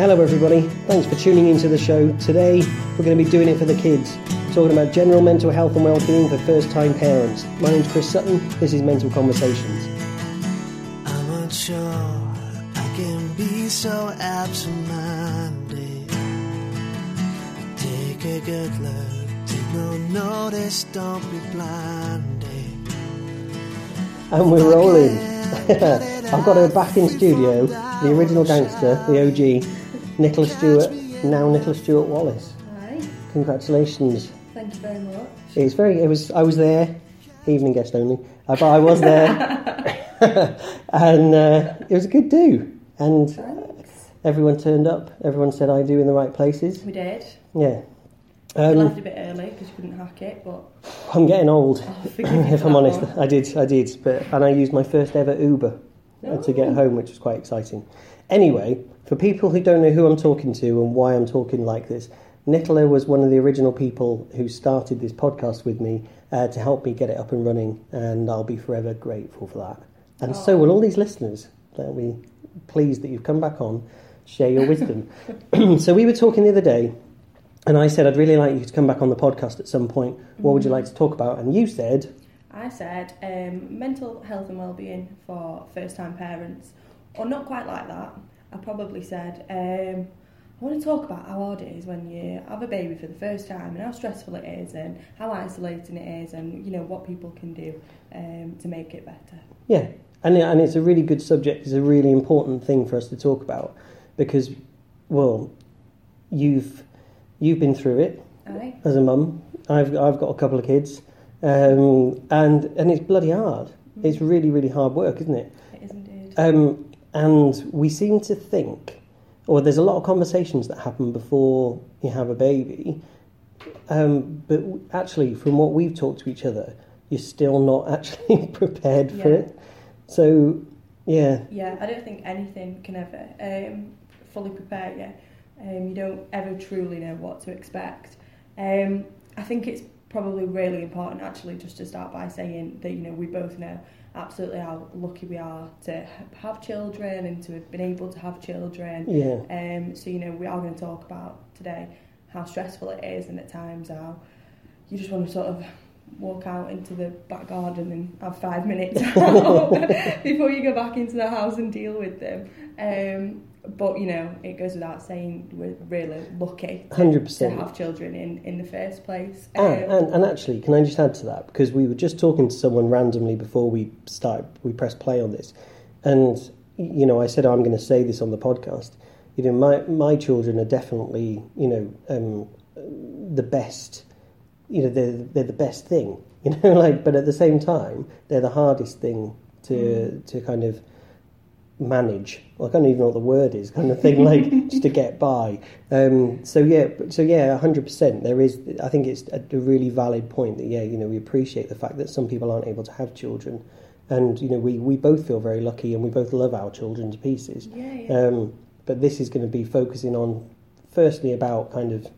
Hello, everybody. Thanks for tuning into the show. Today, we're going to be doing it for the kids, talking about general mental health and well-being for first-time parents. My name's Chris Sutton. This is Mental Conversations. I'm not sure I can be so absent-minded. Take a good look, take no notice, don't be blinded. And we're rolling. I've got her back in studio, the original gangster, the OG, Nicola Stewart, now Nicola Stewart Wallace. Hi, Congratulations. thank you very much. It's very. It was. I was there, evening guest only, uh, but I was there, and uh, it was a good do. And Thanks. everyone turned up. Everyone said I do in the right places. We did. Yeah. Um, left a bit early because you couldn't hack it, but I'm getting old, oh, if I'm honest. one. I did. I did. But and I used my first ever Uber uh, to get Oh. home, which was quite exciting. Anyway, for people who don't know who I'm talking to and why I'm talking like this, Nicola was one of the original people who started this podcast with me uh, to help me get it up and running, and I'll be forever grateful for that. And so will all these listeners. They'll be pleased that you've come back on, share your wisdom. so we were talking the other day, and I said I'd really like you to come back on the podcast at some point. What would you like to talk about? And you said, I said um, mental health and well-being for first-time parents, or not quite like that. I probably said um, I want to talk about how hard it is when you have a baby for the first time, and how stressful it is, and how isolating it is, and you know what people can do um, to make it better. Yeah, and and it's a really good subject. It's a really important thing for us to talk about because, well, you've you've been through it Aye. as a mum. I've I've got a couple of kids, um, and and it's bloody hard. It's really really hard work, isn't it? It is indeed. Um, and we seem to think, or there's a lot of conversations that happen before you have a baby. Um, but actually, from what we've talked to each other, you're still not actually prepared for it. So, yeah, Yeah, I don't think anything can ever um, fully prepare you. Um, you don't ever truly know what to expect. Um, I think it's probably really important actually just to start by saying that you know we both know absolutely how lucky we are to have children and to have been able to have children. yeah, Um, so you know we are going to talk about today how stressful it is and at times how you just want to sort of walk out into the back garden and have five minutes before you go back into the house and deal with them. Um, but you know it goes without saying we're really lucky to, hundred to percent. have children in, in the first place. And, Um, and, and actually, can I just add to that? Because we were just talking to someone randomly before we started, we pressed play on this. And, you know, I said, I'm going to say this on the podcast. You know, my, my children are definitely, you know, um, the best, you know, they're, they're the best thing, you know, like, but at the same time, they're the hardest thing to, to kind of manage. Well, I don't even know what the word is, kind of thing, like just to get by. Um, so yeah, so yeah, hundred percent. There is, I think it's a, a really valid point that yeah, you know, we appreciate the fact that some people aren't able to have children, and you know, we we both feel very lucky, and we both love our children to pieces. yeah, yeah. Um, but this is going to be focusing on, firstly, about kind of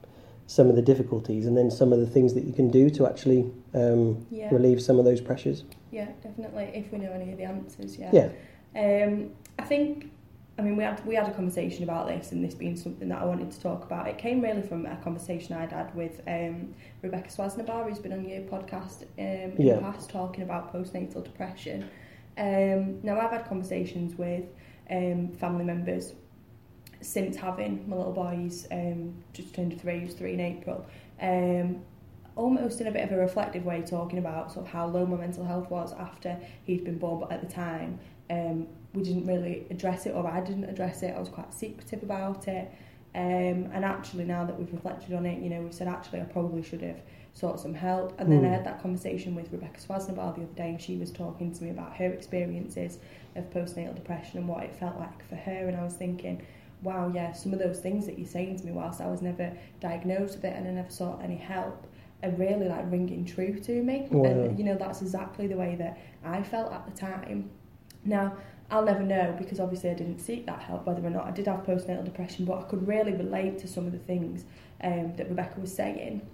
some of the difficulties, and then some of the things that you can do to actually um, Yeah. relieve some of those pressures. Yeah, definitely. If we know any of the answers, yeah. Yeah. Um, I think, I mean, we had we had a conversation about this, and this being something that I wanted to talk about. It came really from a conversation I'd had with um, Rebecca Swasnabar, who's been on your podcast um, in Yeah. the past, talking about postnatal depression. Um, now, I've had conversations with um, family members since having my little boy. He's um, just turned three. He was three in April. Um, almost in a bit of a reflective way, talking about sort of how low my mental health was after he'd been born, but at the time um, we didn't really address it, or I didn't address it. I was quite secretive about it. Um, and actually, now that we've reflected on it, you know, we've said actually I probably should have sought some help. And then I Mm. had that conversation with Rebecca Swasnabar the other day, and she was talking to me about her experiences of postnatal depression and what it felt like for her. And I was thinking, wow, yeah, some of those things that you're saying to me, whilst I was never diagnosed with it and I never sought any help, are really like ringing true to me. Wow. And you know, that's exactly the way that I felt at the time. Now, I'll never know because obviously I didn't seek that help, whether or not I did have postnatal depression, but I could really relate to some of the things um, that Rebecca was saying.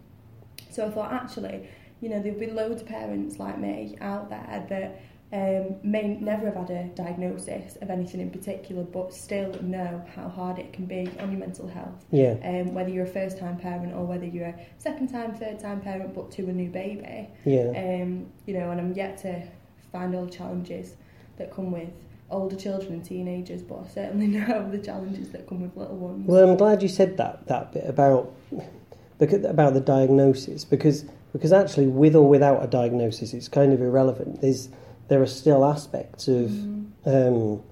So I thought, actually, you know, there'll be loads of parents like me out there that um, may never have had a diagnosis of anything in particular, but still know how hard it can be on your mental health. Yeah. Um, whether you're a first time parent or whether you're a second time, third time parent, but to a new baby. Yeah. Um, you know, and I'm yet to find all the challenges that come with older children and teenagers, but I certainly know the challenges that come with little ones. Well, I'm glad you said that that bit about because about the diagnosis because because actually with or without a diagnosis, it's kind of irrelevant. There's there are still aspects of Mm, um,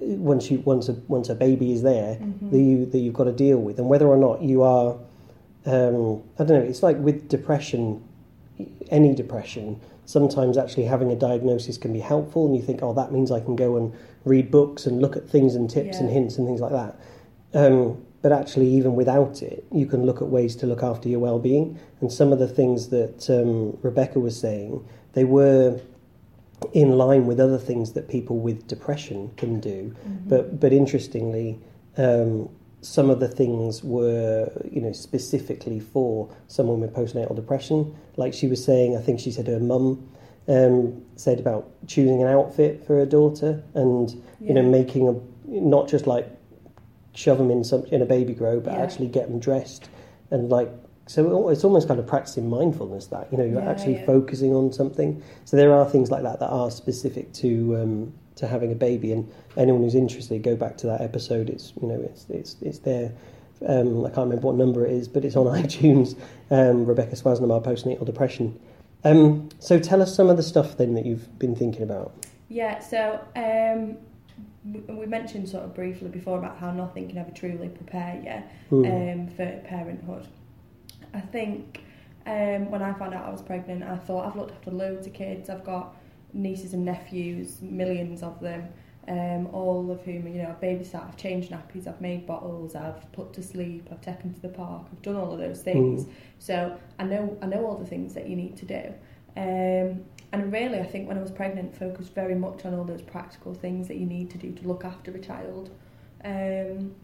once you once a once a baby is there mhm. that you that you've got to deal with, and whether or not you are, um, I don't know. It's like with depression, any depression. Sometimes actually having a diagnosis can be helpful, and you think, oh, that means I can go and read books and look at things and tips and hints and things like that. Um, but actually, even without it, you can look at ways to look after your well-being. And some of the things that um, Rebecca was saying, they were in line with other things that people with depression can do. Mhm. But but interestingly, um, some of the things were you know specifically for someone with postnatal depression. Like she was saying, I think she said her mum um, said about choosing an outfit for her daughter and you know making a not just like shove them in some in a baby grow, but Yeah. actually get them dressed and like. So it's almost kind of practicing mindfulness that you know you're Yeah, actually yeah. focusing on something. So there are things like that that are specific to um, to having a baby, and anyone who's interested, go back to that episode. It's you know it's it's it's there. Um, I can't remember what number it is, but it's on iTunes. Um, Rebecca Swasnamar postnatal depression. Um, so tell us some of the stuff then that you've been thinking about. Yeah, so um, we, mentioned sort of briefly before about how nothing can ever truly prepare you Hmm. um, for parenthood. I think um, when I found out I was pregnant, I thought I've looked after loads of kids. I've got nieces and nephews, millions of them, um, all of whom you know I've babysat, I've changed nappies, I've made bottles, I've put to sleep, I've taken to the park, I've done all of those things. So I know I know all the things that you need to do. Um, and really, I think when I was pregnant, focused very much on all those practical things that you need to do to look after a child. Um,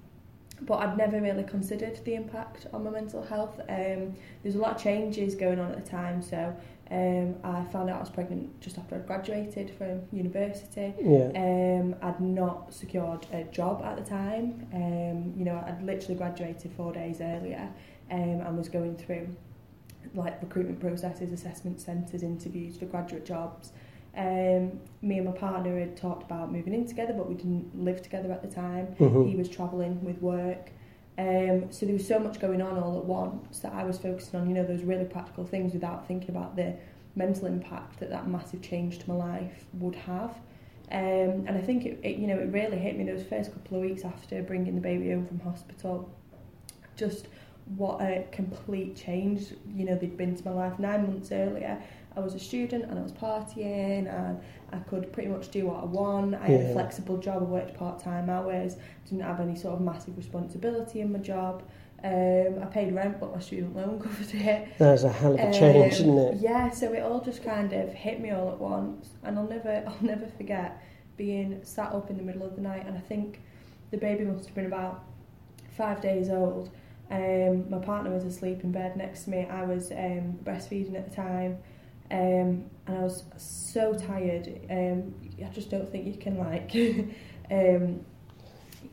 but I'd never really considered the impact on my mental health. Um, there's a lot of changes going on at the time, so um, I found out I was pregnant just after I'd graduated from university. Yeah. Um, I'd not secured a job at the time. Um, you know, I'd literally graduated four days earlier um, and was going through like recruitment processes, assessment centres, interviews for graduate jobs. Um, me and my partner had talked about moving in together, but we didn't live together at the time. Mhm. He was travelling with work. Um, so there was so much going on all at once that I was focusing on, you know, those really practical things without thinking about the mental impact that that massive change to my life would have. Um, and I think it, it, you know, it really hit me those first couple of weeks after bringing the baby home from hospital. Just what a complete change, you know, they'd been to my life nine months earlier. I was a student and I was partying and I could pretty much do what I want. I had a flexible job, I worked part-time hours, didn't have any sort of massive responsibility in my job. Um, I paid rent, but my student loan covered it. That's a hell of a change, Um, isn't it? Yeah, so it all just kind of hit me all at once, and I'll never, I'll never forget being sat up in the middle of the night, and I think the baby must have been about five days old. Um, my partner was asleep in bed next to me. I was um, breastfeeding at the time, um, and I was so tired. Um, I just don't think you can like, um,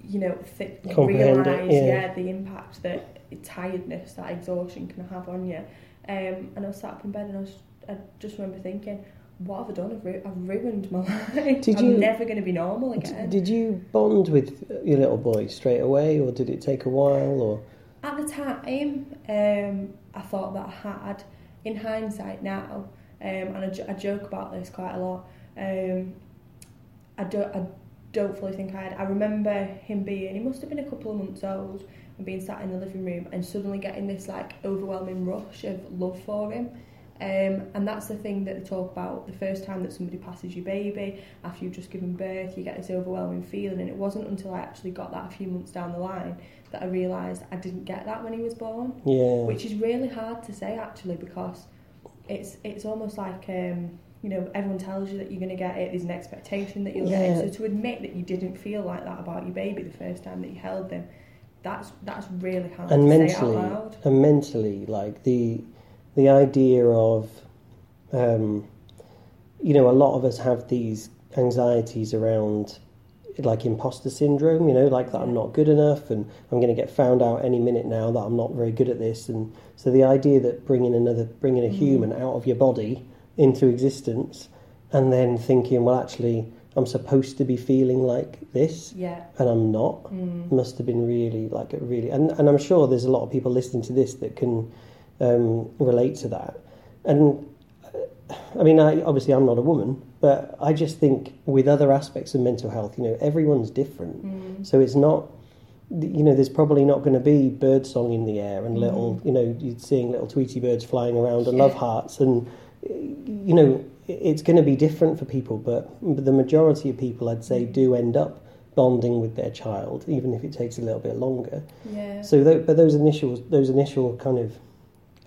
you know, th- it, realize yeah. yeah the impact that tiredness, that exhaustion can have on you. Um, and I was sat up in bed and I, was, I just remember thinking, what have I done? I've, ru- I've ruined my life. Did I'm you- never going to be normal again. Did you bond with your little boy straight away, or did it take a while? Or At the time, um, I thought that I had. In hindsight now, um, and I, I joke about this quite a lot, um, I, don't, I don't fully think I had. I remember him being, he must have been a couple of months old, and being sat in the living room and suddenly getting this like overwhelming rush of love for him. Um, and that's the thing that they talk about the first time that somebody passes your baby after you've just given birth, you get this overwhelming feeling. And it wasn't until I actually got that a few months down the line that I realised I didn't get that when he was born, yeah, which is really hard to say actually because it's it's almost like um, you know everyone tells you that you're going to get it. There's an expectation that you'll get it. So to admit that you didn't feel like that about your baby the first time that you held them, that's that's really hard and to mentally, say out loud. and mentally, like the the idea of, um, you know, a lot of us have these anxieties around like imposter syndrome, you know, like that I'm not good enough and I'm going to get found out any minute now that I'm not very good at this. And so the idea that bringing another, bringing a human out of your body into existence and then thinking, well, actually, I'm supposed to be feeling like this Yeah. and I'm not must have been really like a really and, and I'm sure there's a lot of people listening to this that can um, relate to that and uh, I mean I obviously I'm not a woman but I just think with other aspects of mental health you know everyone's different. Mm. So it's not you know there's probably not going to be bird song in the air and mm. little you know you're seeing little Tweety birds flying around and love hearts and you know it's going to be different for people but the majority of people I'd say mm. do end up bonding with their child even if it takes a little bit longer. Yeah. so tho- but those initial those initial kind of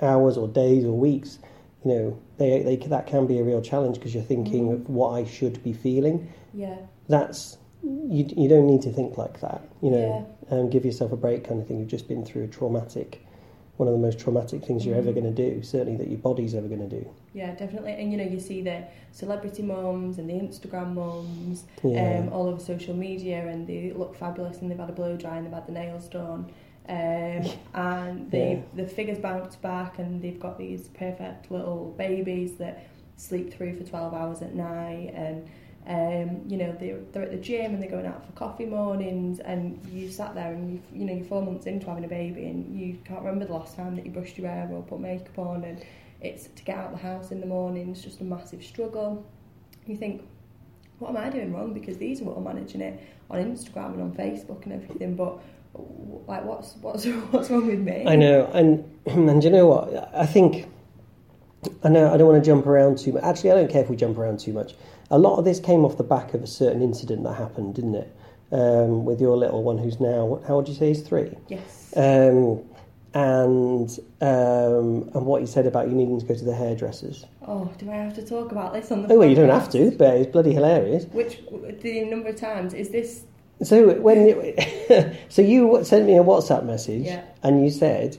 hours or days or weeks you know they, they that can be a real challenge because you're thinking of what I should be feeling yeah. that's you, you don't need to think like that you know um, give yourself a break kind of thing you've just been through a traumatic one of the most traumatic things you're ever going to do certainly that your body's ever going to do Yeah, definitely. And you know, you see the celebrity mums and the Instagram mums Yeah. um, all over social media, and they look fabulous, and they've had a blow dry, and they've had the nails done, um, and they the figures bounce back, and they've got these perfect little babies that sleep through for twelve hours at night, and um, you know they're, they're at the gym and they're going out for coffee mornings, and you sat there and you you know you're four months into having a baby, and you can't remember the last time that you brushed your hair or put makeup on, and it's to get out of the house in the morning is just a massive struggle. You think, what am I doing wrong? Because these are all managing it on Instagram and on Facebook and everything, but like, what's what's what's wrong with me? I know, and and do you know what? I think I know I don't want to jump around too much. Actually, I don't care if we jump around too much. A lot of this came off the back of a certain incident that happened, didn't it? Um, with your little one, who's now how would you say he's three? Yes. Um, and um, and what you said about you needing to go to the hairdressers. Oh, do I have to talk about this on the? Oh well, you don't have to, but it's bloody hilarious. Which the number of times is this? So when it, so you sent me a WhatsApp message, Yeah. and you said,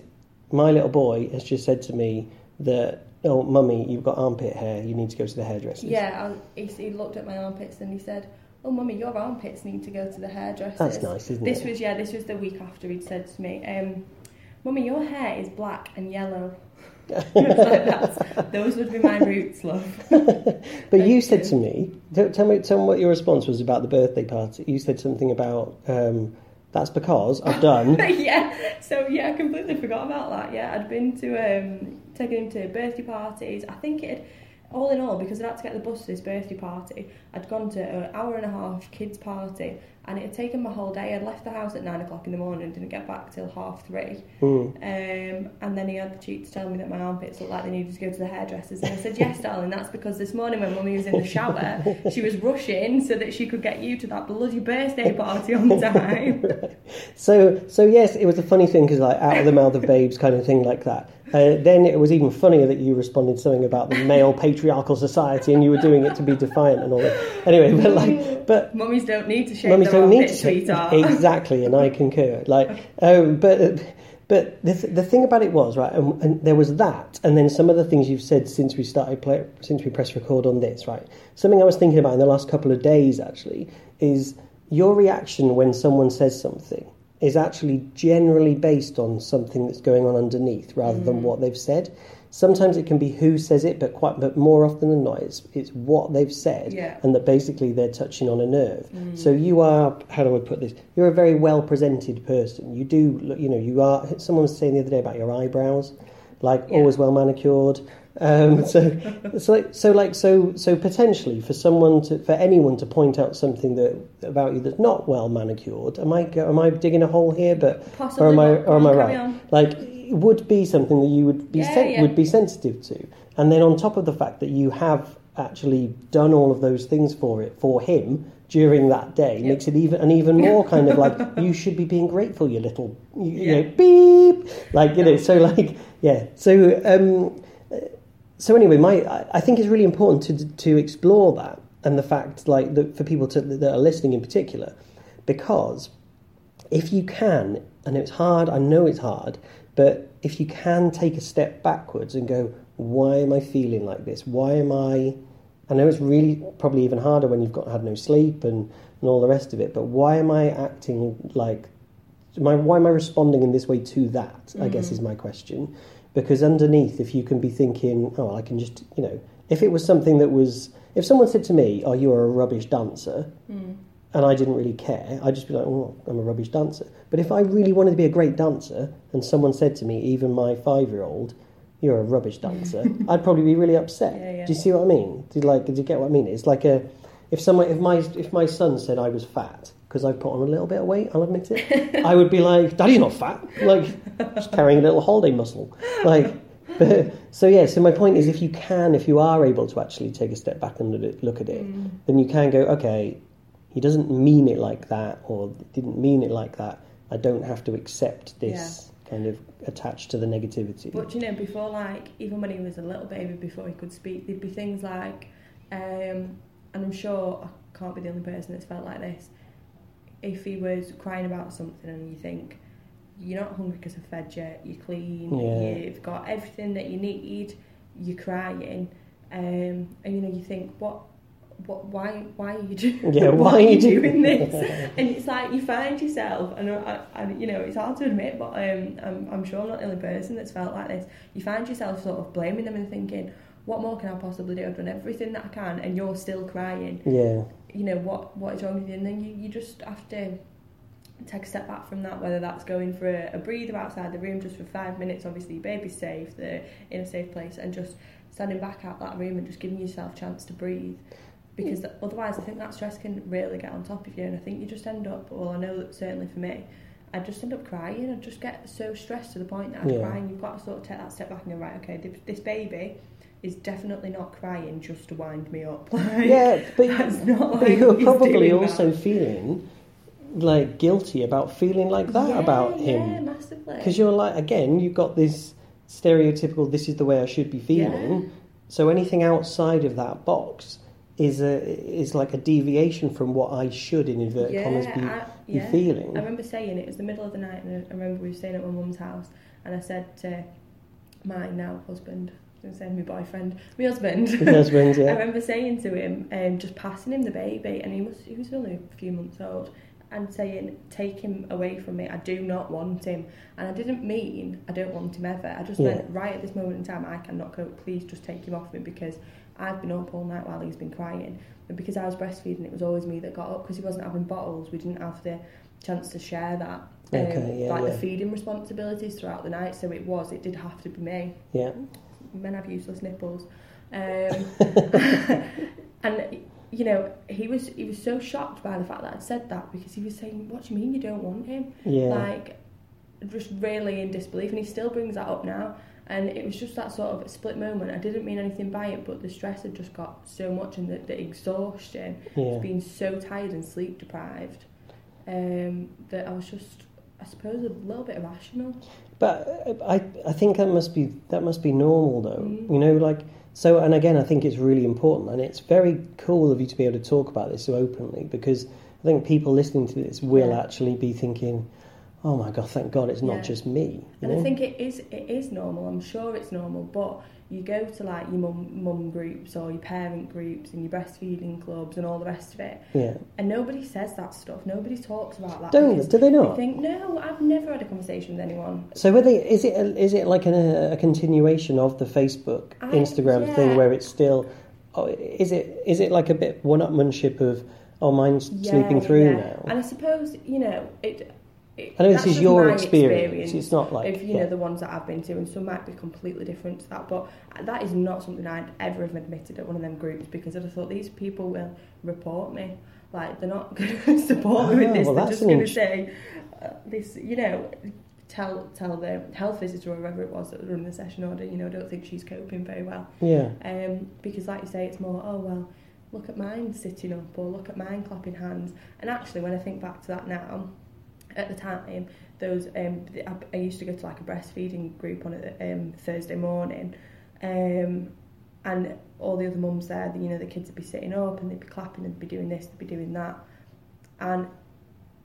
"My little boy has just said to me that, oh, mummy, you've got armpit hair. You need to go to the hairdresser. Yeah, I, he, he looked at my armpits and he said, "Oh, mummy, your armpits need to go to the hairdresser." That's nice, isn't this it? was yeah, this was the week after he'd said to me, um, "Mummy, your hair is black and yellow." I was like, "That's- those would be my roots, love. But you said to me, tell, tell me, tell me what your response was about the birthday party. You said something about um, that's because I've done. yeah, so yeah, I completely forgot about that. Yeah, I'd been to um, taken him to birthday parties. I think it, had, all in all, because I had to get the bus to this birthday party, I'd gone to an hour and a half kids party, and it had taken my whole day. I'd left the house at nine o'clock in the morning, and didn't get back till half three. Mm. Um, and then he had the cheek to tell me that my armpits looked like they needed to go to the hairdressers. And I said, Yes, darling, that's because this morning when mummy was in the shower, she was rushing so that she could get you to that bloody birthday party on time. So, so yes, it was a funny thing because like out of the mouth of babes kind of thing like that. Uh, then it was even funnier that you responded something about the male patriarchal society and you were doing it to be defiant and all that. Anyway, but like, but Mummies don't need to shave their don't need to sweetheart. exactly, and I concur. Like, um, but but the th- the thing about it was right, and, and there was that, and then some of the things you've said since we started play, since we pressed record on this, right? Something I was thinking about in the last couple of days actually is your reaction when someone says something is actually generally based on something that's going on underneath rather Mm. than what they've said. Sometimes it can be who says it, but quite but more often than not, it's it's what they've said, Yeah. and that basically they're touching on a nerve. So you are how do I put this? You're a very well presented person. You do look, you know you are. Someone was saying the other day about your eyebrows, like Yeah. always well manicured. Um, so, so like, so like, so, so potentially for someone to, for anyone to point out something that about you that's not well manicured, am I, am I digging a hole here? But Possibly or am I, or am I right? on. Like, would be something that you would be Yeah, sen- yeah. would be sensitive to, and then on top of the fact that you have actually done all of those things for it for him during that day Yep. makes it even and even more kind of like you should be being grateful, you little, you, you know, beep, like you know. So like, yeah. So um, so anyway, my I- I think it's really important to to explore that and the fact like that for people to, that are listening in particular, because if you can, and it's hard, I know it's hard, but if you can take a step backwards and go, why am I feeling like this? Why am I I know it's really probably even harder when you've got had no sleep and, and all the rest of it. But why am I acting like? I, why am I responding in this way to that? I guess is mm-hmm. my question. Because underneath, if you can be thinking, oh, I can just, you know, if it was something that was, if someone said to me, "Oh, you are a rubbish dancer," mm. And I didn't really care, I'd just be like, "Oh, I'm a rubbish dancer." But if I really wanted to be a great dancer, and someone said to me, even my five-year-old, "You're a rubbish dancer," I'd probably be really upset. Yeah, yeah. Do you see what I mean? Do you like? Do you get what I mean? It's like a, if someone, if my if my son said I was fat because I put on a little bit of weight, I'll admit it, I would be like, "Daddy's not fat," like just carrying a little holiday muscle, like. But, so yeah, so my point is, if you can, if you are able to actually take a step back and look at- look at it, Mm. then you can go, okay, he doesn't mean it like that, or didn't mean it like that. I don't have to accept this kind of attached to the negativity. But you know, before like even when he was a little baby, before he could speak, there'd be things like, um, and I'm sure I can't be the only person that's felt like this. If he was crying about something and you think you're not hungry because I've fed you, you're clean, Yeah. you've got everything that you need, you're crying, um, and you know you think what. What? Why? Why are you doing? Yeah, why, why are you do- doing this? and it's like you find yourself, and I, I, you know, it's hard to admit, but um, I'm, I'm sure I'm not the only person that's felt like this. You find yourself sort of blaming them and thinking, what more can I possibly do? I've done everything that I can, and you're still crying. yeah, You know what? What is wrong with you? And then you, you just have to take a step back from that. Whether that's going for a, a breather outside the room just for five minutes. Obviously, your baby's safe, they're in a safe place, and just standing back out that room and just giving yourself a chance to breathe. Because hmm. otherwise, I think that stress can really get on top of you, and I think you just end up. Well, I know that certainly for me, I just end up crying. I just get so stressed to the point that I Yeah. cry, and you've got to sort of take that step back and go, right, okay, this, baby is definitely not crying just to wind me up. Like, yeah. But, but you're probably also that. feeling like guilty about feeling like that yeah, about Yeah, him massively. because you're like again you've got this stereotypical this is the way I should be feeling. Yeah. So anything outside of that box is a is like a deviation from what I should in inverted commas be, I, be feeling. I remember saying it was the middle of the night, and I remember we were staying at my mum's house, and I said to my now husband, I was going say my boyfriend, my husband. Husband, I remember saying to him, um, just passing him the baby, and he was he was only a few months old, and saying, "Take him away from me. I do not want him." And I didn't mean I don't want him ever. I just Yeah. meant right at this moment in time, I cannot cope. Please just take him off me because I've been up all night while he's been crying, and because I was breastfeeding, it was always me that got up because he wasn't having bottles. We didn't have the chance to share that. Um, Okay, yeah, like yeah. the feeding responsibilities throughout the night, so it was, it did have to be me Yeah. men have useless nipples. Um, and you know, he was he was so shocked by the fact that I'd said that because he was saying, "What do you mean you don't want him?" Yeah. Like, just really in disbelief, and he still brings that up now. And it was just that sort of split moment. I didn't mean anything by it, but the stress had just got so much, and the, the exhaustion, yeah. being so tired and sleep deprived, um, that I was just, I suppose, a little bit irrational. But uh, I, I think that must be that must be normal though. Mm. You know, like so. And again, I think it's really important, and it's very cool of you to be able to talk about this so openly because I think people listening to this will Yeah. actually be thinking, "Oh my god, thank God, it's not Yeah. just me." And know? I think it is it is normal. I'm sure it's normal, but you go to like your mum mum groups or your parent groups and your breastfeeding clubs and all the rest of it, yeah. and nobody says that stuff. Nobody talks about that. Don't do they they not? think no. I've never had a conversation with anyone. So, were they, is it a, is it like a, a continuation of the Facebook, I- Instagram yeah. thing where it's still? Oh, is it is it like a bit one-upmanship of oh mine's sleeping through yeah. now? And I suppose you know it. It I know this is your my experience. It's not like if you yeah. know the ones that I've been to, and some might be completely different to that. But that is not something I'd ever have admitted at one of them groups because I'd have thought these people will report me. Like they're not going to support me with Ah, this. well, they're just going to say uh, this. You know, tell tell the health visitor or whoever it was that was running the session order. You know, I don't think she's coping very well. yeah. Um, because, like you say, it's more, oh, well, look at mine sitting up or look at mine clapping hands. And actually, when I think back to that now, at the time, those um, I, I used to go to like a breastfeeding group on a um, Thursday morning, um, and all the other mums there, you know, the kids would be sitting up and they'd be clapping, and they'd be doing this, they'd be doing that, and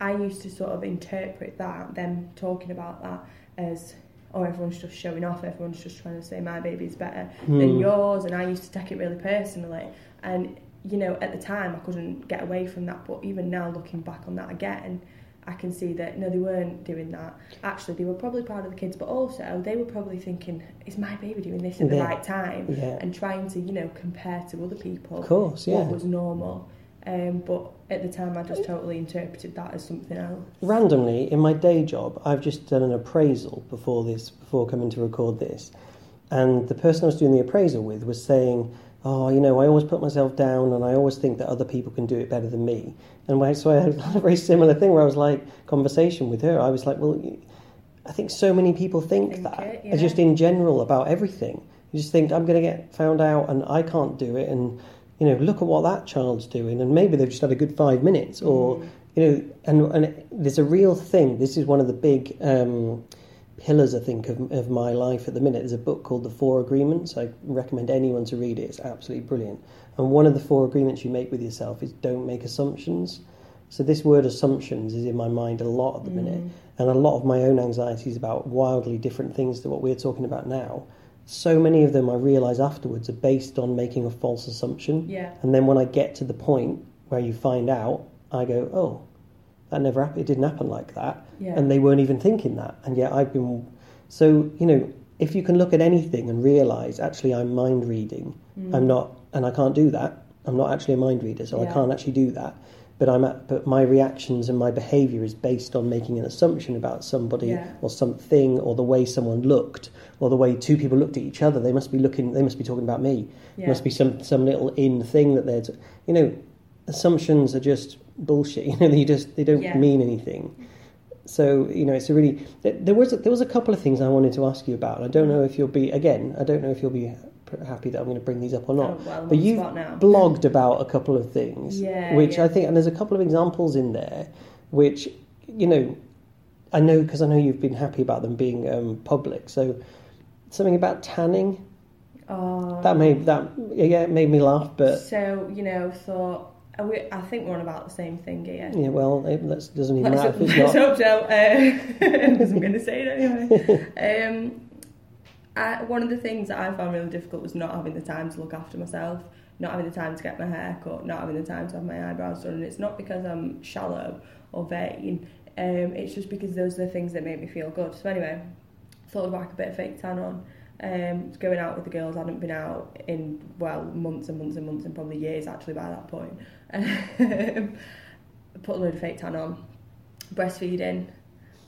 I used to sort of interpret that, them talking about that as, oh, everyone's just showing off, everyone's just trying to say my baby's better than Hmm. yours, and I used to take it really personally. And you know, at the time, I couldn't get away from that. But even now, looking back on that again, I can see that no, they weren't doing that. Actually, they were probably proud of the kids, but also they were probably thinking, "Is my baby doing this at the right time?" Yeah. And trying to, you know, compare to other people Of course, yeah. what was normal. Um, but at the time, I just totally interpreted that as something else. randomly in my day job i've just done an appraisal before this before coming to record this and the person i was doing the appraisal with was saying oh you know i always put myself down and i always think that other people can do it better than me. And so i had a very similar thing where i was like conversation with her. I was like well i think so many people think, Think that it, It's just in general about everything. You just think i'm going to get found out and i can't do it. And you know look at what that child's doing. And maybe they've just had a good five minutes or Mm. you know, and, and there's a real thing. This is one of the big um, pillars, I think, of, of my life at the minute. There's a book called The Four Agreements. I recommend anyone to read it. It's absolutely brilliant. And one of the four agreements you make with yourself is don't make assumptions. So this word assumptions is in my mind a lot at the minute, mm. and a lot of my own anxieties about wildly different things to what we're talking about now. So many of them I realise afterwards are based on making a false assumption. Yeah. And then when I get to the point where you find out, I go, oh, that never happened. It didn't happen like that. Yeah. And they weren't even thinking that. And yet I've been. So, you know, if you can look at anything and realise, actually, I'm mind reading, mm. I'm not, and I can't do that. I'm not actually a mind reader, so I can't actually do that. But I'm at, but my reactions and my behaviour is based on making an assumption about somebody Yeah. or something or the way someone looked or the way two people looked at each other. They must be looking. They must be talking about me. Yeah. Must be some some little in thing that they're. T- you know, assumptions are just bullshit. You know, they just they don't Yeah. mean anything. So you know, it's a really there was a, there was a couple of things I wanted to ask you about. I don't know if you'll be again. I don't know if you'll be happy that I'm going to bring these up or not. Oh, well, but now. blogged about a couple of things, Yeah, which yeah. I think, and there's a couple of examples in there, which you know, I know because I know you've been happy about them being um, public. So something about tanning Oh, that made that yeah it made me laugh, but so you know, thought we, I think we're on about the same thing here. yeah, well, it doesn't even Let's, matter let's hope so. Uh, I'm going to say it anyway. um, I, one of the things that I found really difficult was not having the time to look after myself, not having the time to get my hair cut, not having the time to have my eyebrows done. And it's not because I'm shallow or vain. Um, it's just because those are the things that make me feel good. So anyway, thought I'd whack a bit of fake tan on. Um, going out with the girls, I hadn't been out in well months and months and months and probably years actually by that point. Um, put a load of fake tan on, breastfeeding.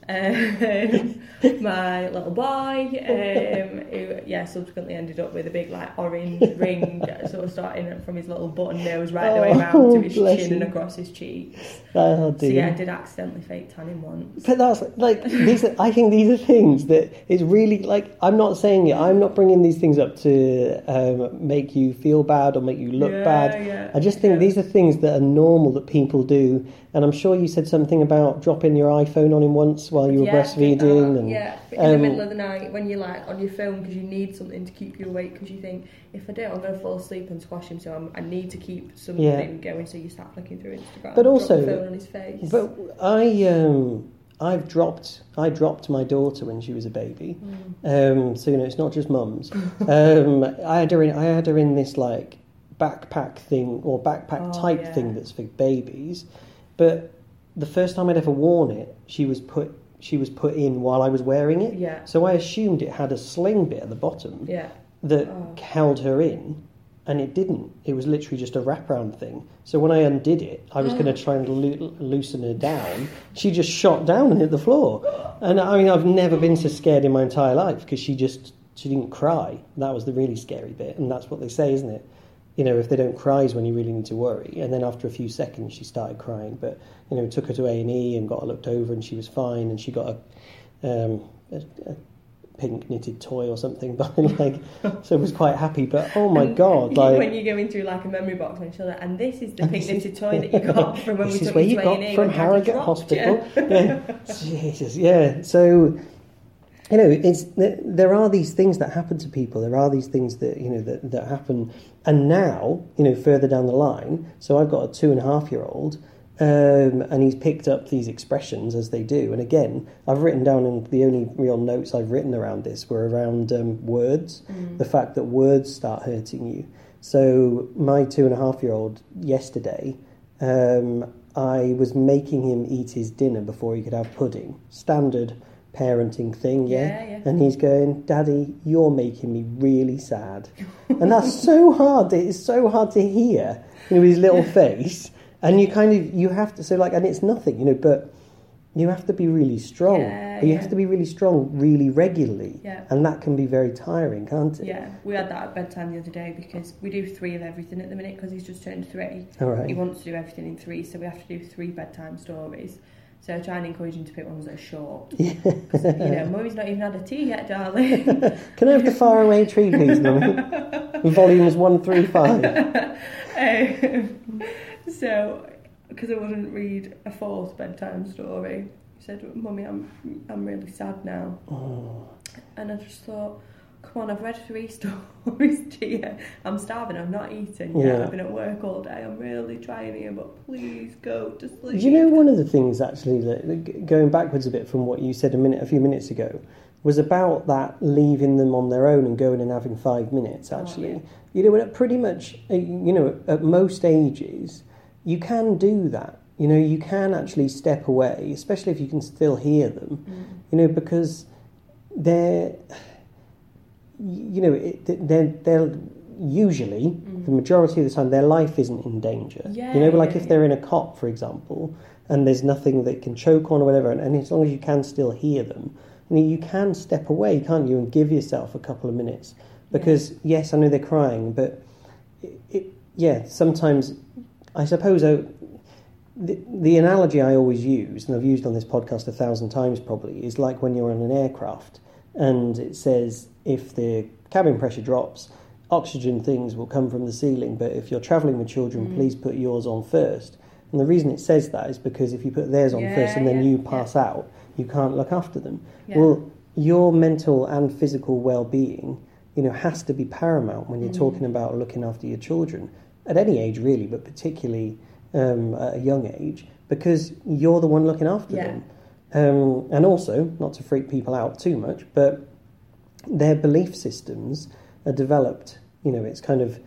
Um, my little boy, um, who yeah subsequently ended up with a big like orange ring, sort of starting from his little button nose right the way Oh, round to his chin and across his cheeks. Oh, So yeah, I did accidentally fake tan him once. But that's like these. Are, I think these are things that it's really like. I'm not saying it. I'm not bringing these things up to um, make you feel bad or make you look Yeah, bad. yeah, I just think yeah. these are things that are normal that people do. And I'm sure you said something about dropping your iPhone on him once while you were Yeah, breastfeeding. And yeah, in the um, middle of the night when you're like on your phone because you need something to keep you awake because you think if I don't I'm going to fall asleep and squash him so I'm, I need to keep something Yeah. going so you start flicking through Instagram But also- the phone on his face But I um I've dropped I dropped my daughter when she was a baby. Um, so you know it's not just mums. um, I had her in I had her in this like backpack thing or backpack Oh, type yeah. thing that's for babies. But the first time I'd ever worn it, she was put she was put in while I was wearing it. Yeah. So I assumed it had a sling bit at the bottom yeah that Oh. held her in, and it didn't. It was literally just a wraparound thing. So when I undid it, I was going to try and loo- loosen her down. She just shot down and hit the floor. And I mean, I've never been so scared in my entire life because she just she didn't cry. That was the really scary bit, and that's what they say, isn't it? You know, if they don't cry is when you really need to worry. And then after a few seconds, she started crying. But you know, took her to A and E and got her looked over, and she was fine. And she got a, um, a, a pink knitted toy or something, but like, so was quite happy. But oh my And god, like when like you go into like a memory box and she'll and this is the pink knitted toy that you got from when this we is took where you got from Harrogate Hospital. Yeah. Jesus, yeah. So you know, it's there- are these things that happen to people. There are these things that you know that that happen, and now you know further down the line. So I've got a two and a half year old. Um, and he's picked up these expressions as they do. And again, I've written down, and the only real notes I've written around this were around um, words, the fact that words start hurting you. So my two and a half year old yesterday, um, I was making him eat his dinner before he could have pudding. Standard parenting thing, yeah. Yeah, yeah. And he's going, Daddy, you're making me really sad, and that's so hard. It's so hard to hear, you know, his little face, and you kind of you have to so like, and it's nothing, you know, but you have to be really strong. Yeah, you have to be really strong really regularly, Yeah. and that can be very tiring, can't it? Yeah, we had that at bedtime the other day because we do three of everything at the minute because he's just turned three. All right. He wants to do everything in three, so we have to do three bedtime stories. So I try and encourage him to pick ones that are short. Yeah. you know, Mummy's not even had a tea yet, darling. Can I have the faraway tree, please, Mummy? Volumes one through five. um, so, because I wouldn't read a fourth bedtime story, he said, Mummy, I'm, I'm really sad now. Oh, And I just thought, come on, I've read three stories to you. I'm starving, I'm not eating yet. Yeah. I've been at work all day. I'm really trying here, but please go to sleep. Do you know one of the things actually that going backwards a bit from what you said a minute, a few minutes ago, was about that leaving them on their own and going and having five minutes. Oh, Actually, yeah. you know, at pretty much, uh, you know, at most ages, you can do that. You know, you can actually step away, especially if you can still hear them. Mm. You know, because they're, you know, it, they're they're usually the majority of the time their life isn't in danger. Yeah, you know, like yeah, if yeah. they're in a cot, for example, and there's nothing that can choke on or whatever, and, and as long as you can still hear them, you, can step away, can't you, and give yourself a couple of minutes. Because yes, I know they're crying, but it, it, yeah, sometimes I suppose uh, the, the analogy I always use, and I've used on this podcast a thousand times probably, is like when you're on an aircraft and it says if the cabin pressure drops, oxygen things will come from the ceiling, but if you're travelling with children, Mm. please put yours on first. And the reason it says that is because if you put theirs on Yeah, first and then yeah, you yeah. pass out, you can't look after them. Yeah. Well, your mental and physical well-being, you know, has to be paramount when you're Mm. talking about looking after your children at any age, really, but particularly um, at a young age, because you're the one looking after Yeah. them. Um, and also, not to freak people out too much, but their belief systems are developed. You know, it's kind of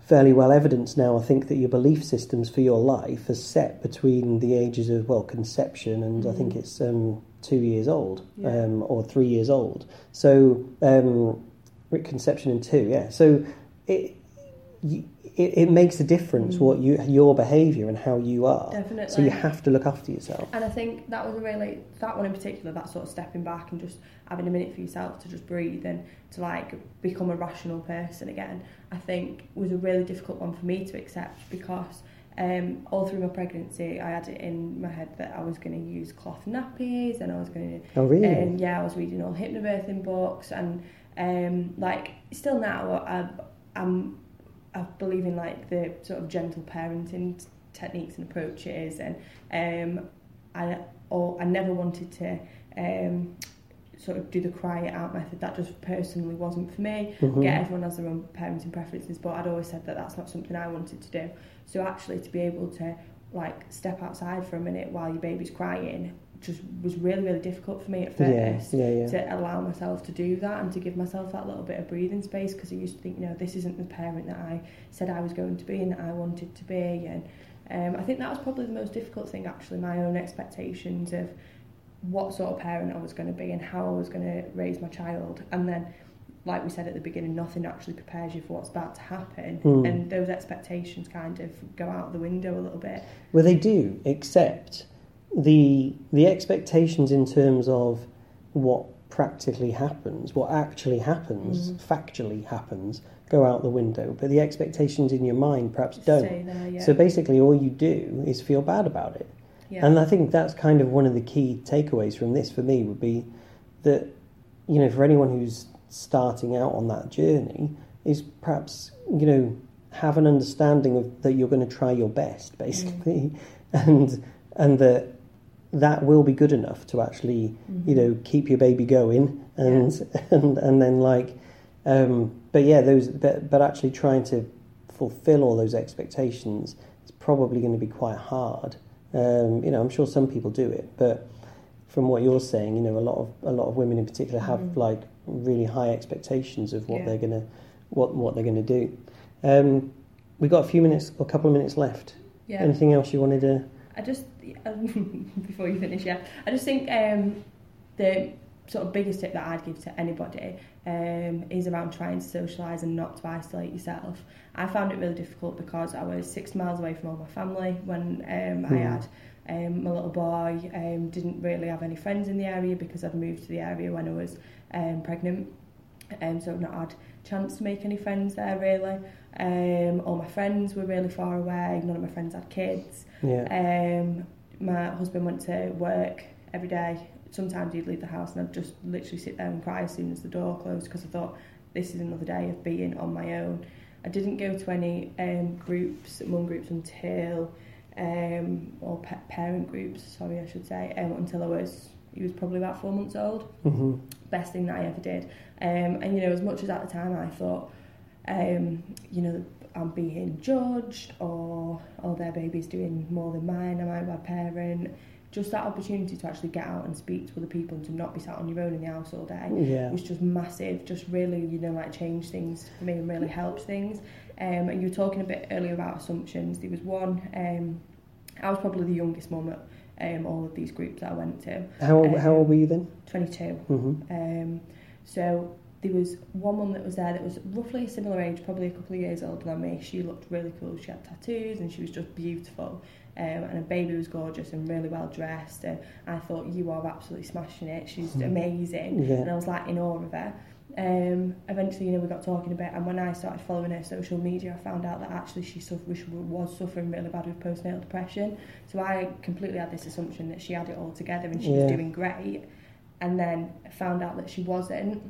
fairly well evidenced now, I think, that your belief systems for your life are set between the ages of, well, conception and I think Mhm. it's um, two years old Yeah. um, or three years old. So, um, conception and two, yeah. So it, it, it makes a difference Mm. what you your behaviour and how you are. Definitely. So you have to look after yourself. And I think that was a really that one in particular, that sort of stepping back and just having a minute for yourself to just breathe and to like become a rational person again. I think was a really difficult one for me to accept because um, all through my pregnancy, I had it in my head that I was going to use cloth nappies and I was going to Oh, really? and yeah, I was reading all hypnobirthing books and um, like still now I, I'm I believe in like the sort of gentle parenting techniques and approaches and um, I or I never wanted to um, sort of do the cry it out method. That just personally wasn't for me. Mhm. Get everyone has their own parenting preferences, but I'd always said that that's not something I wanted to do. So actually, to be able to like step outside for a minute while your baby's crying just was really really difficult for me at first yeah, yeah. to allow myself to do that and to give myself that little bit of breathing space because I used to think you know this isn't the parent that I said I was going to be and that I wanted to be and um, I think that was probably the most difficult thing actually my own expectations of what sort of parent I was going to be and how I was going to raise my child and then like we said at the beginning nothing actually prepares you for what's about to happen Hmm. and those expectations kind of go out the window a little bit Well, they do, except the the expectations in terms of what practically happens, what actually happens, Mhm. factually happens, go out the window. But the expectations in your mind perhaps don't. stay there yeah So basically, all you do is feel bad about it. yeah And I think that's kind of one of the key takeaways from this for me would be that, you know, for anyone who's starting out on that journey, is perhaps, you know, have an understanding of that you're going to try your best, basically, and and that that will be good enough to actually, you Mhm. know, keep your baby going, and and and then like, um, but yeah, those, but but actually trying to fulfill all those expectations is probably going to be quite hard. Um, you know, I'm sure some people do it, but from what you're saying, you know, a lot of a lot of women in particular have Mhm. like really high expectations of what Yeah. they're gonna what what they're gonna do. Um, we got a few minutes, a couple of minutes left. Yeah. Anything else you wanted to? I just before you finish, yeah. I just think um, the sort of biggest tip that I'd give to anybody um, is around trying to socialise and not to isolate yourself. I found it really difficult because I was six miles away from all my family when um, I Hmm. had um, my little boy. Um, didn't really have any friends in the area because I'd moved to the area when I was um, pregnant. Um, so I've not had chance to make any friends there really. Um, all my friends were really far away. None of my friends had kids. Yeah. Um, my husband went to work every day. Sometimes he'd leave the house and I'd just literally sit there and cry as soon as the door closed because I thought this is another day of being on my own. I didn't go to any um, groups, mum groups until, um, or pa- parent groups, sorry I should say, um, until I was, he was probably about four months old Mm-hmm. best thing that I ever did. Um, and you know, as much as at the time I thought, um, you know, I'm being judged or oh their baby's doing more than mine, am I bad parent? Just that opportunity to actually get out and speak to other people and to not be sat on your own in the house all day Yeah. was just massive. Just really, you know, like changed things for me and really helped things. Um, and you were talking a bit earlier about assumptions. There was one. Um, I was probably the youngest mum at um, all of these groups that I went to. How Um, how old were you then? 22. hmm Um, so there was one mum that was there that was roughly a similar age, probably a couple of years older than me. She looked really cool. She had tattoos and she was just beautiful. Um, and her baby was gorgeous and really well dressed. And I thought, you are absolutely smashing it. She's Hmm. amazing. Yeah. And I was like in awe of her. Um, eventually, you know, we got talking a bit, and when I started following her social media, I found out that actually she suffered, she was suffering really bad with postnatal depression. So I completely had this assumption that she had it all together and she Yeah. was doing great, and then found out that she wasn't.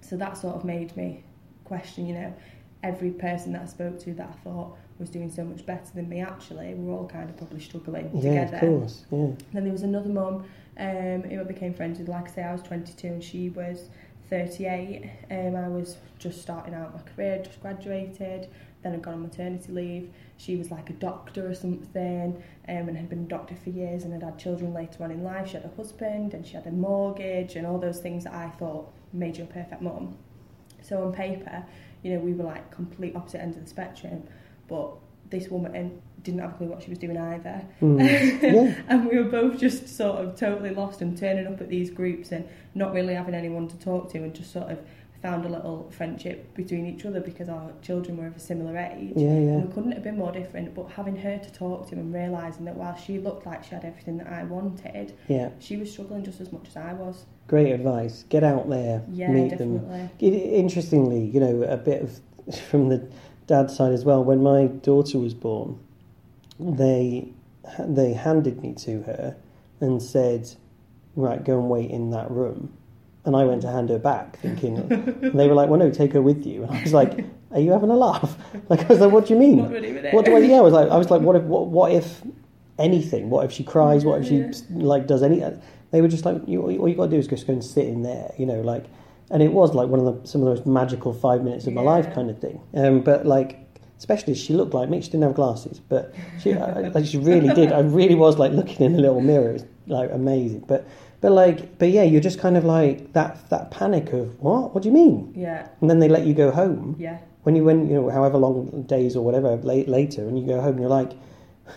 So that sort of made me question, you know, every person that I spoke to that I thought was doing so much better than me. Actually, we're all kind of probably struggling Yeah, together. of course. Yeah. Then there was another mum um, who I became friends with. Like I say, I was 22 and she was 38. Um, I was just starting out my career, just graduated. Then I'd gone on maternity leave. She was like a doctor or something um, and had been a doctor for years and had had children later on in life. She had a husband and she had a mortgage and all those things that I thought made you a perfect mum. So on paper, you know, we were like complete opposite ends of the spectrum. But this woman didn't have a clue what she was doing either. Mm. Yeah. and we were both just sort of totally lost and turning up at these groups and not really having anyone to talk to and just sort of found a little friendship between each other because our children were of a similar age. Yeah, yeah. And we couldn't have been more different, but having her to talk to and realising that while she looked like she had everything that I wanted, Yeah. she was struggling just as much as I was. Great advice. Get out there, Yeah, meet them. definitely. It, interestingly, you know, a bit of from the dad's side as well. When my daughter was born, they they handed me to her and said, "Right, go and wait in that room." And I went to hand her back, thinking they were like, "Well, no, take her with you." And I was like, "Are you having a laugh?" Like I was like, "What do you mean?" What do I do? What do I? Yeah, I was like, I was like, what if, what, what if anything? What if she cries? What if she Yeah. like does any? They were just like, you, all you got to do is just go and sit in there, you know, like, and it was like one of the some of the most magical five minutes of my life, kind of thing. Um, but like, especially she looked like me. She didn't have glasses, but she I, like she really did. I really was like looking in a little mirror. It was like amazing, but. But like, but yeah, you're just kind of like that that panic of what? What do you mean? Yeah, And then they let you go home, yeah, when you went, you know, however long days or whatever late, later, and you go home, and you're like,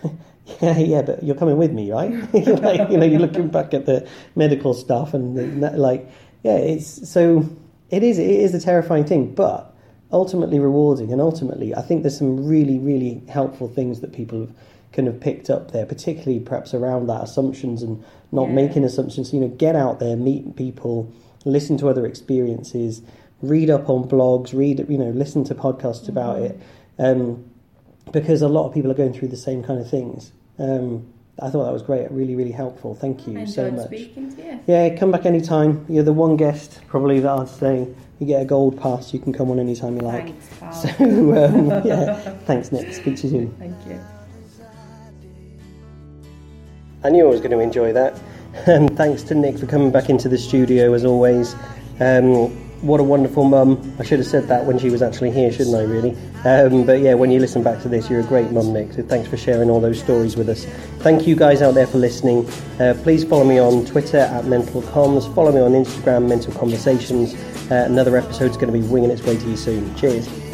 yeah, yeah, but you're coming with me, right? you're like, you know, you're looking back at the medical stuff, and the, like, yeah, it's so it is it is a terrifying thing, but ultimately rewarding, and ultimately, I think there's some really really helpful things that people have kind of picked up there, particularly perhaps around that assumptions and not Yeah. making assumptions. You know, get out there, meet people, listen to other experiences, read up on blogs, read you know, listen to podcasts about Mhm. it, um, because a lot of people are going through the same kind of things. Um, I thought that was great, really, really helpful. Thank you so much. you. Yeah, come back anytime. You're the one guest probably that I'd say you get a gold pass. You can come on anytime you like. Thanks, pal. So um, yeah, thanks, Nick. Speak to you soon. Thank you. I knew I was going to enjoy that. Um, thanks to Nick for coming back into the studio as always. Um, what a wonderful mum. I should have said that when she was actually here, shouldn't I, really? Um, but yeah, when you listen back to this, you're a great mum, Nick. So thanks for sharing all those stories with us. Thank you guys out there for listening. Uh, please follow me on Twitter at Mental Comms. Follow me on Instagram, Mental Conversations. Uh, another episode's going to be winging its way to you soon. Cheers.